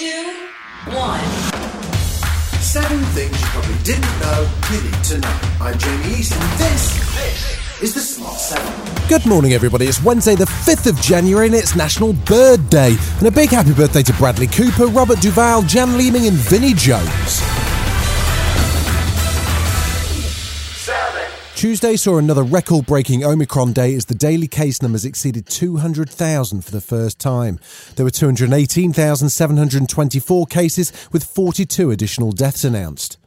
Two, one. Seven things you probably didn't know you need to know. I'm Jamie East, and this is the Smart Seven. Good morning, everybody. It's Wednesday, the 5th of January, and it's National Bird Day. And a big happy birthday to Bradley Cooper, Robert Duvall, Jan Leeming, and Vinnie Jones. Tuesday saw another record breaking Omicron day as the daily case numbers exceeded 200,000 for the first time. There were 218,724 cases, with 42 additional deaths announced.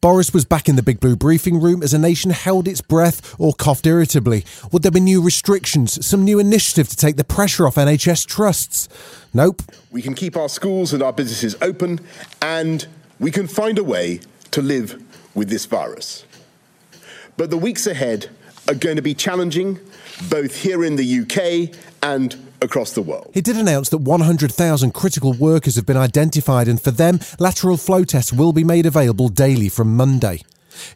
Boris was back in the Big Blue briefing room as a nation held its breath or coughed irritably. Would there be new restrictions, some new initiative to take the pressure off NHS trusts? Nope. We can keep our schools and our businesses open, and we can find a way to live with this virus. But the weeks ahead are going to be challenging, both here in the UK and across the world. He did announce that 100,000 critical workers have been identified, and for them, lateral flow tests will be made available daily from Monday.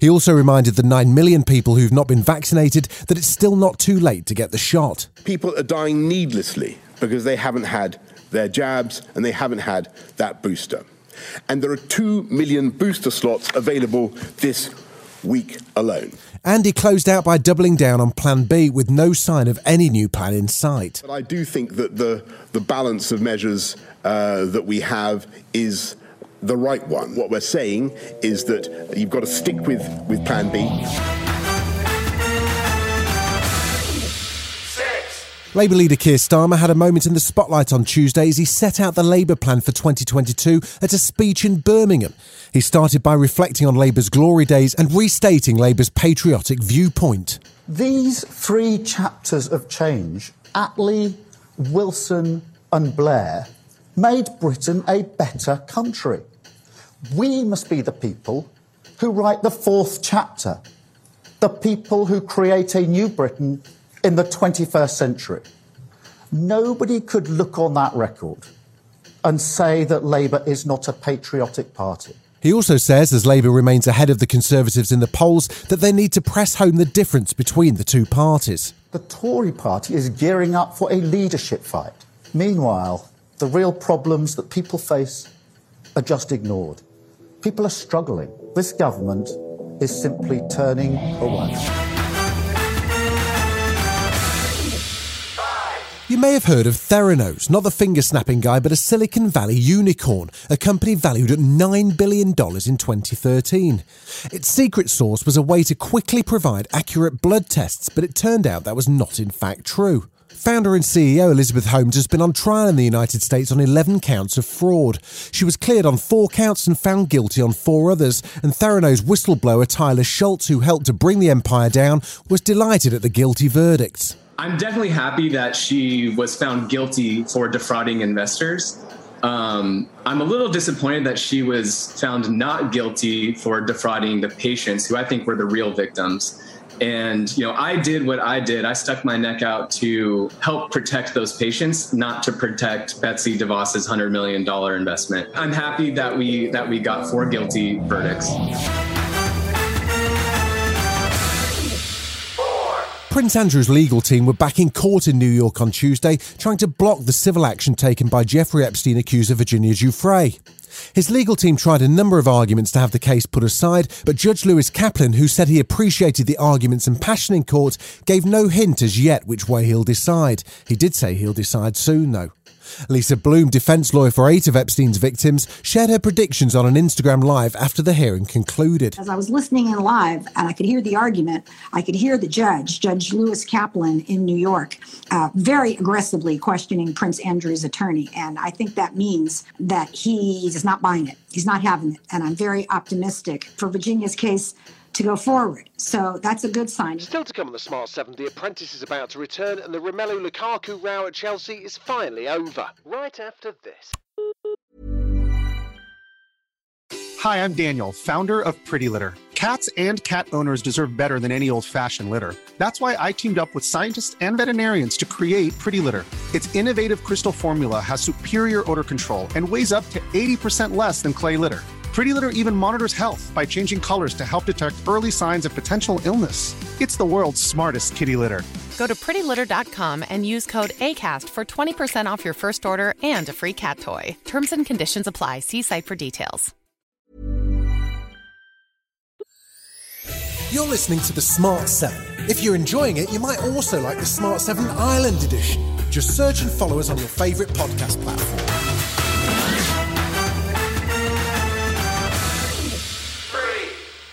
He also reminded the 9 million people who've not been vaccinated that it's still not too late to get the shot. People are dying needlessly because they haven't had their jabs and they haven't had that booster. And there are 2 million booster slots available this week alone. And he closed out by doubling down on Plan B with no sign of any new plan in sight. But I do think that the, the balance of measures uh, that we have is the right one. What we're saying is that you've got to stick with, with Plan B. Labour leader Keir Starmer had a moment in the spotlight on Tuesday as he set out the Labour plan for 2022 at a speech in Birmingham. He started by reflecting on Labour's glory days and restating Labour's patriotic viewpoint. These three chapters of change, Attlee, Wilson, and Blair, made Britain a better country. We must be the people who write the fourth chapter, the people who create a new Britain in the 21st century. Nobody could look on that record and say that Labour is not a patriotic party. He also says, as Labour remains ahead of the Conservatives in the polls, that they need to press home the difference between the two parties. The Tory party is gearing up for a leadership fight. Meanwhile, the real problems that people face are just ignored. People are struggling. This government is simply turning away. You may have heard of Theranos, not the finger snapping guy, but a Silicon Valley unicorn, a company valued at $9 billion in 2013. Its secret sauce was a way to quickly provide accurate blood tests, but it turned out that was not in fact true. Founder and CEO Elizabeth Holmes has been on trial in the United States on 11 counts of fraud. She was cleared on four counts and found guilty on four others, and Theranos whistleblower Tyler Shultz, who helped to bring the empire down, was delighted at the guilty verdicts. I'm definitely happy that she was found guilty for defrauding investors. Um, I'm a little disappointed that she was found not guilty for defrauding the patients, who I think were the real victims. And you know, I did what I did. I stuck my neck out to help protect those patients, not to protect Betsy DeVos's hundred million dollar investment. I'm happy that we that we got four guilty verdicts. Prince Andrew's legal team were back in court in New York on Tuesday, trying to block the civil action taken by Jeffrey Epstein accuser Virginia Giuffre. His legal team tried a number of arguments to have the case put aside, but Judge Lewis Kaplan, who said he appreciated the arguments and passion in court, gave no hint as yet which way he'll decide. He did say he'll decide soon, though. Lisa Bloom, defence lawyer for eight of Epstein's victims, shared her predictions on an Instagram Live after the hearing concluded. As I was listening in live and I could hear the argument, I could hear the judge, Judge Lewis Kaplan in New York, uh, very aggressively questioning Prince Andrew's attorney. And I think that means that he is not buying it. He's not having it. And I'm very optimistic. For Virginia's case, to go forward. So that's a good sign. Still to come on the Smart 7, The Apprentice is about to return and the Romelu Lukaku row at Chelsea is finally over. Right after this. Hi, I'm Daniel, founder of Pretty Litter. Cats and cat owners deserve better than any old fashioned litter. That's why I teamed up with scientists and veterinarians to create Pretty Litter. Its innovative crystal formula has superior odor control and weighs up to 80% less than clay litter. Pretty Litter even monitors health by changing colors to help detect early signs of potential illness. It's the world's smartest kitty litter. Go to prettylitter.com and use code ACAST for 20% off your first order and a free cat toy. Terms and conditions apply. See site for details. You're listening to the Smart 7. If you're enjoying it, you might also like the Smart 7 Ireland Edition. Just search and follow us on your favourite podcast platform.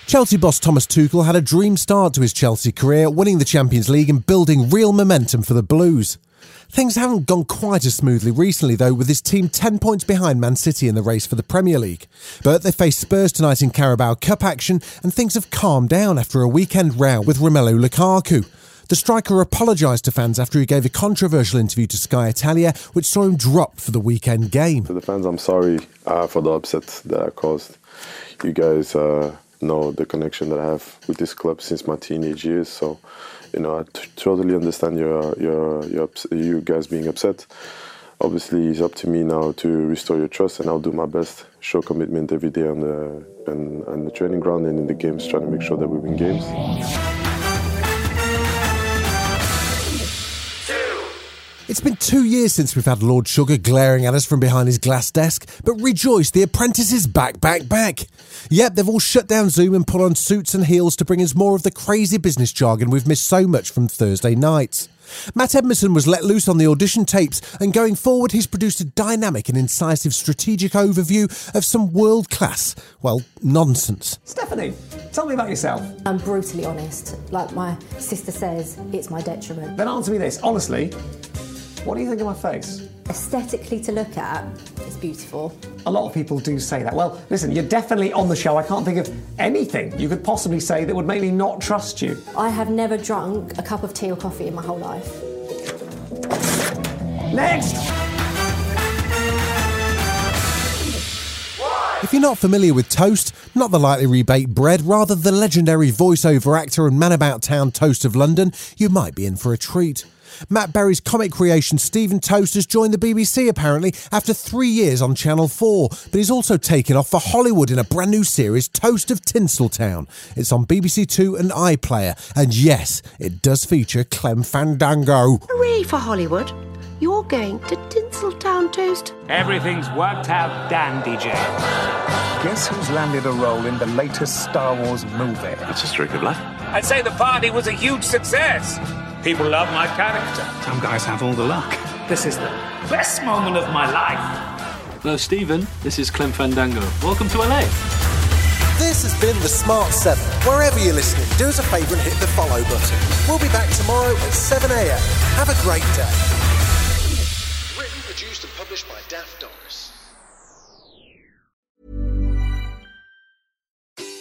Chelsea boss Thomas Tuchel had a dream start to his Chelsea career, winning the Champions League and building real momentum for the Blues. Things haven't gone quite as smoothly recently, though, with his team 10 points behind Man City in the race for the Premier League. But they face Spurs tonight in Carabao Cup action, and things have calmed down after a weekend row with Romelu Lukaku. The striker apologised to fans after he gave a controversial interview to Sky Italia, which saw him drop for the weekend game. To the fans, I'm sorry uh, for the upset that I caused. You guys uh, know the connection that I have with this club since my teenage years, so you know I t- totally understand your your your you guys being upset. Obviously, it's up to me now to restore your trust, and I'll do my best, show commitment every day on the on the training ground and in the games, trying to make sure that we win games. It's been two years since we've had Lord Sugar glaring at us from behind his glass desk, but rejoice, the apprentice is back, back, back. Yep, they've all shut down Zoom and put on suits and heels to bring us more of the crazy business jargon we've missed so much from Thursday nights. Matt Edmondson was let loose on the audition tapes, and going forward, he's produced a dynamic and incisive strategic overview of some world class, well, nonsense. Stephanie, tell me about yourself. I'm brutally honest. Like my sister says, it's my detriment. Then answer me this honestly. What do you think of my face? Aesthetically to look at, it's beautiful. A lot of people do say that. Well, listen, you're definitely on the show. I can't think of anything you could possibly say that would make me not trust you. I have never drunk a cup of tea or coffee in my whole life. Next! If you're not familiar with Toast, not the lightly rebaked bread, rather the legendary voiceover actor and man about town Toast of London, you might be in for a treat. Matt Berry's comic creation Stephen Toast has joined the BBC apparently after three years on Channel 4, but he's also taken off for Hollywood in a brand new series, Toast of Tinseltown. It's on BBC Two and iPlayer, and yes, it does feature Clem Fandango. Hooray for Hollywood! You're going to Tinseltown Toast. Everything's worked out dandy, Jay. Guess who's landed a role in the latest Star Wars movie? That's a streak of luck. I'd say the party was a huge success. People love my character. Some guys have all the luck. This is the best moment of my life. Hello, Stephen. This is Clem Fandango. Welcome to LA. This has been The Smart 7. Wherever you're listening, do us a favour and hit the follow button. We'll be back tomorrow at 7am. Have a great day.